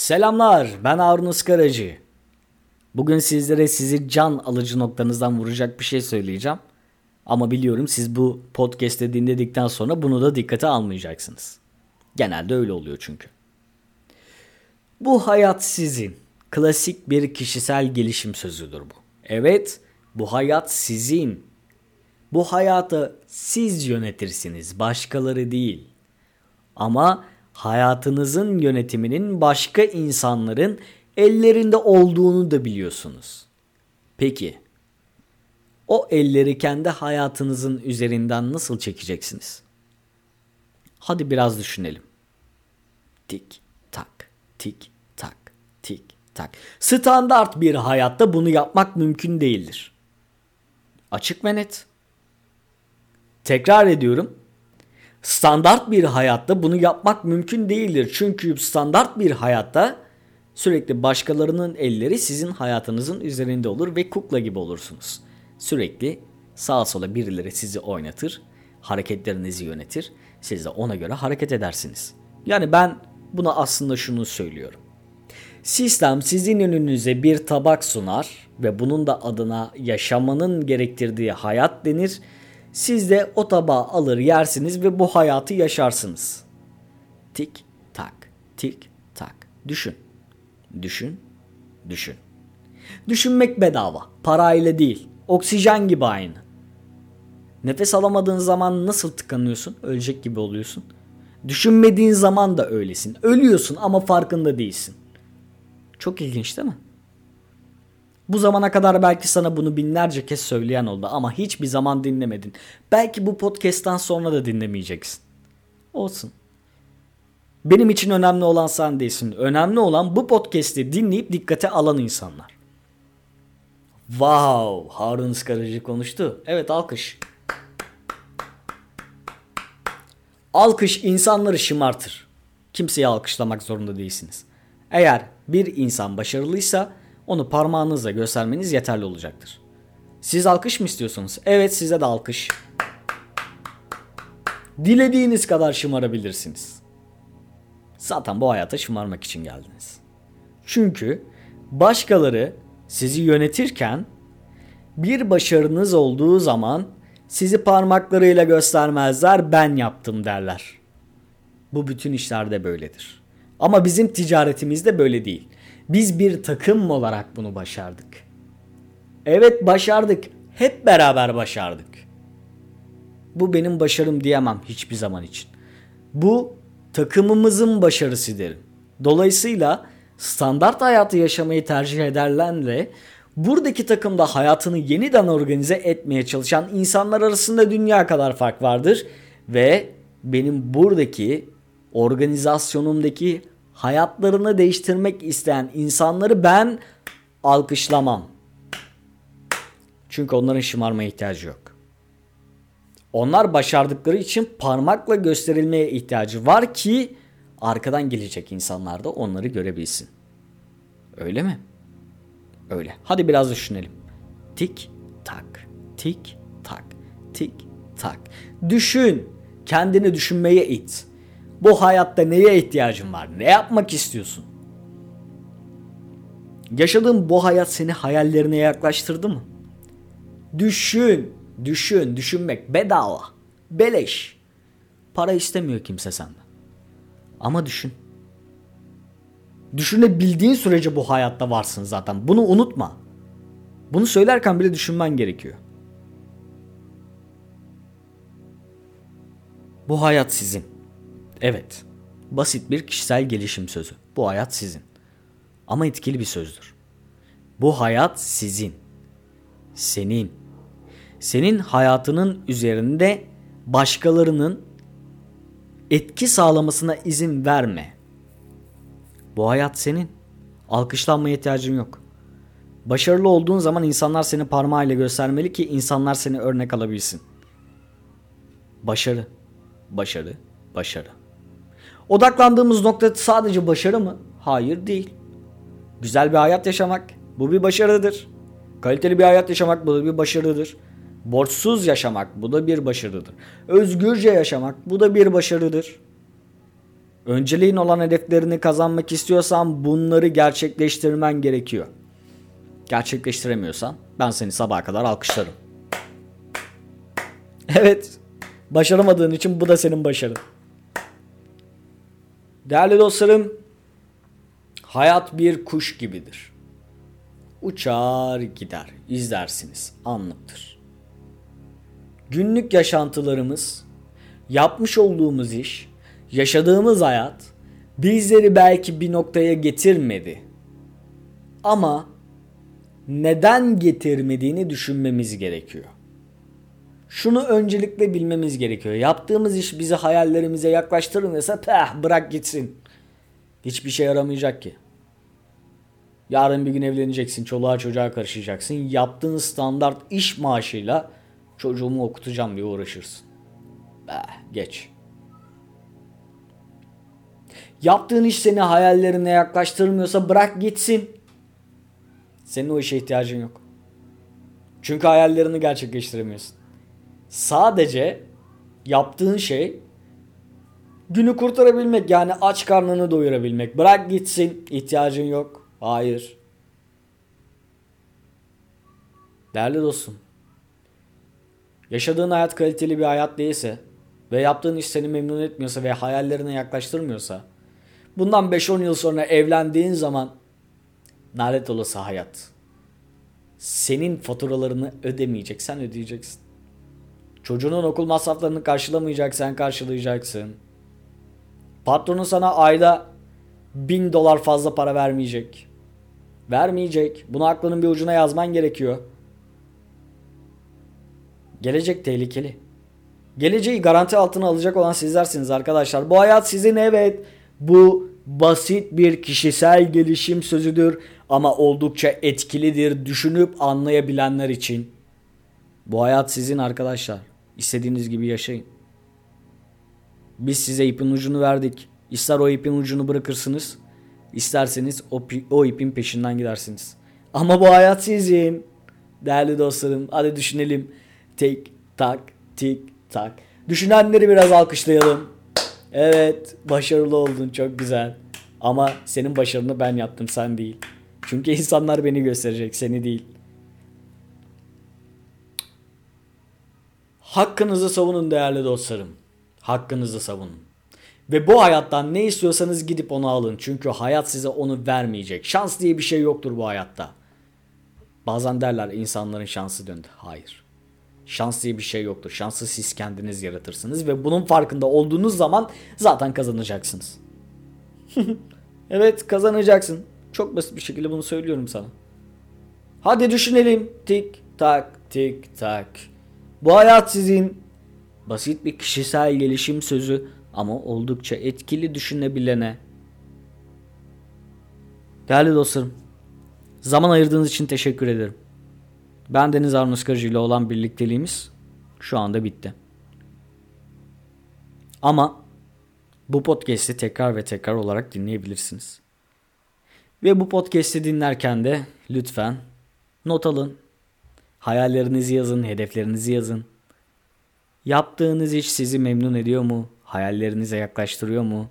Selamlar ben Harun Iskaracı. Bugün sizlere sizi can alıcı noktanızdan vuracak bir şey söyleyeceğim. Ama biliyorum siz bu podcast'i dinledikten sonra bunu da dikkate almayacaksınız. Genelde öyle oluyor çünkü. Bu hayat sizin. Klasik bir kişisel gelişim sözüdür bu. Evet, bu hayat sizin. Bu hayatı siz yönetirsiniz, başkaları değil. Ama hayatınızın yönetiminin başka insanların ellerinde olduğunu da biliyorsunuz. Peki o elleri kendi hayatınızın üzerinden nasıl çekeceksiniz? Hadi biraz düşünelim. Tik tak tik tak tik tak. Standart bir hayatta bunu yapmak mümkün değildir. Açık ve net. Tekrar ediyorum. Standart bir hayatta bunu yapmak mümkün değildir. Çünkü standart bir hayatta sürekli başkalarının elleri sizin hayatınızın üzerinde olur ve kukla gibi olursunuz. Sürekli sağa sola birileri sizi oynatır, hareketlerinizi yönetir. Siz de ona göre hareket edersiniz. Yani ben buna aslında şunu söylüyorum. Sistem sizin önünüze bir tabak sunar ve bunun da adına yaşamanın gerektirdiği hayat denir siz de o tabağı alır yersiniz ve bu hayatı yaşarsınız. Tik tak, tik tak. Düşün. Düşün, düşün. Düşünmek bedava, parayla değil. Oksijen gibi aynı. Nefes alamadığın zaman nasıl tıkanıyorsun? Ölecek gibi oluyorsun. Düşünmediğin zaman da öylesin. Ölüyorsun ama farkında değilsin. Çok ilginç değil mi? Bu zamana kadar belki sana bunu binlerce kez söyleyen oldu ama hiçbir zaman dinlemedin. Belki bu podcast'tan sonra da dinlemeyeceksin. Olsun. Benim için önemli olan sen değilsin. Önemli olan bu podcast'i dinleyip dikkate alan insanlar. Wow, Harun Iskaracı konuştu. Evet alkış. Alkış insanları şımartır. Kimseyi alkışlamak zorunda değilsiniz. Eğer bir insan başarılıysa onu parmağınızla göstermeniz yeterli olacaktır. Siz alkış mı istiyorsunuz? Evet size de alkış. Dilediğiniz kadar şımarabilirsiniz. Zaten bu hayata şımarmak için geldiniz. Çünkü başkaları sizi yönetirken bir başarınız olduğu zaman sizi parmaklarıyla göstermezler ben yaptım derler. Bu bütün işlerde böyledir. Ama bizim ticaretimizde böyle değil. Biz bir takım olarak bunu başardık. Evet başardık. Hep beraber başardık. Bu benim başarım diyemem hiçbir zaman için. Bu takımımızın başarısı derim. Dolayısıyla standart hayatı yaşamayı tercih ederlerle buradaki takımda hayatını yeniden organize etmeye çalışan insanlar arasında dünya kadar fark vardır ve benim buradaki organizasyonumdaki hayatlarını değiştirmek isteyen insanları ben alkışlamam. Çünkü onların şımarmaya ihtiyacı yok. Onlar başardıkları için parmakla gösterilmeye ihtiyacı var ki arkadan gelecek insanlar da onları görebilsin. Öyle mi? Öyle. Hadi biraz düşünelim. Tik tak, tik tak, tik tak. Düşün. Kendini düşünmeye it. Bu hayatta neye ihtiyacın var? Ne yapmak istiyorsun? Yaşadığın bu hayat seni hayallerine yaklaştırdı mı? Düşün, düşün, düşünmek bedava, beleş. Para istemiyor kimse senden. Ama düşün. Düşünebildiğin sürece bu hayatta varsın zaten. Bunu unutma. Bunu söylerken bile düşünmen gerekiyor. Bu hayat sizin. Evet. Basit bir kişisel gelişim sözü. Bu hayat sizin. Ama etkili bir sözdür. Bu hayat sizin. Senin. Senin hayatının üzerinde başkalarının etki sağlamasına izin verme. Bu hayat senin. Alkışlanmaya ihtiyacın yok. Başarılı olduğun zaman insanlar seni parmağıyla göstermeli ki insanlar seni örnek alabilsin. Başarı, başarı, başarı. Odaklandığımız nokta sadece başarı mı? Hayır değil. Güzel bir hayat yaşamak bu bir başarıdır. Kaliteli bir hayat yaşamak bu da bir başarıdır. Borçsuz yaşamak bu da bir başarıdır. Özgürce yaşamak bu da bir başarıdır. Önceliğin olan hedeflerini kazanmak istiyorsan bunları gerçekleştirmen gerekiyor. Gerçekleştiremiyorsan ben seni sabaha kadar alkışlarım. Evet. Başaramadığın için bu da senin başarın. Değerli dostlarım, hayat bir kuş gibidir. Uçar gider, izlersiniz, anlıktır. Günlük yaşantılarımız, yapmış olduğumuz iş, yaşadığımız hayat bizleri belki bir noktaya getirmedi. Ama neden getirmediğini düşünmemiz gerekiyor. Şunu öncelikle bilmemiz gerekiyor. Yaptığımız iş bizi hayallerimize yaklaştırmıyorsa peh bırak gitsin. Hiçbir şey yaramayacak ki. Yarın bir gün evleneceksin, çoluğa çocuğa karışacaksın. Yaptığın standart iş maaşıyla çocuğumu okutacağım diye uğraşırsın. Bah, geç. Yaptığın iş seni hayallerine yaklaştırmıyorsa bırak gitsin. Senin o işe ihtiyacın yok. Çünkü hayallerini gerçekleştiremiyorsun. Sadece yaptığın şey günü kurtarabilmek yani aç karnını doyurabilmek. Bırak gitsin ihtiyacın yok. Hayır. Değerli dostum. Yaşadığın hayat kaliteli bir hayat değilse ve yaptığın iş seni memnun etmiyorsa ve hayallerine yaklaştırmıyorsa bundan 5-10 yıl sonra evlendiğin zaman nalet olası hayat. Senin faturalarını ödemeyeceksen ödeyeceksin. Çocuğunun okul masraflarını karşılamayacaksan karşılayacaksın. Patronun sana ayda bin dolar fazla para vermeyecek. Vermeyecek. Bunu aklının bir ucuna yazman gerekiyor. Gelecek tehlikeli. Geleceği garanti altına alacak olan sizlersiniz arkadaşlar. Bu hayat sizin evet. Bu basit bir kişisel gelişim sözüdür ama oldukça etkilidir düşünüp anlayabilenler için. Bu hayat sizin arkadaşlar. İstediğiniz gibi yaşayın. Biz size ipin ucunu verdik. İster o ipin ucunu bırakırsınız, isterseniz o, o ipin peşinden gidersiniz. Ama bu hayat sizin. Değerli dostlarım, hadi düşünelim. Tik tak tik tak. Düşünenleri biraz alkışlayalım. Evet, başarılı oldun, çok güzel. Ama senin başarını ben yaptım, sen değil. Çünkü insanlar beni gösterecek, seni değil. Hakkınızı savunun değerli dostlarım. Hakkınızı savunun. Ve bu hayattan ne istiyorsanız gidip onu alın. Çünkü hayat size onu vermeyecek. Şans diye bir şey yoktur bu hayatta. Bazen derler insanların şansı döndü. Hayır. Şans diye bir şey yoktur. Şansı siz kendiniz yaratırsınız ve bunun farkında olduğunuz zaman zaten kazanacaksınız. evet kazanacaksın. Çok basit bir şekilde bunu söylüyorum sana. Hadi düşünelim. Tik tak tik tak. Bu hayat sizin basit bir kişisel gelişim sözü ama oldukça etkili düşünebilene. Değerli dostlarım, zaman ayırdığınız için teşekkür ederim. Ben Deniz Karıcı ile olan birlikteliğimiz şu anda bitti. Ama bu podcast'i tekrar ve tekrar olarak dinleyebilirsiniz. Ve bu podcast'i dinlerken de lütfen not alın. Hayallerinizi yazın, hedeflerinizi yazın. Yaptığınız iş sizi memnun ediyor mu? Hayallerinize yaklaştırıyor mu?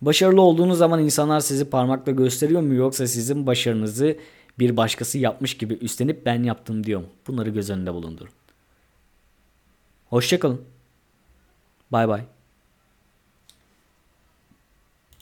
Başarılı olduğunuz zaman insanlar sizi parmakla gösteriyor mu yoksa sizin başarınızı bir başkası yapmış gibi üstlenip ben yaptım diyor mu? Bunları göz önünde bulundurun. Hoşçakalın. Bay bay.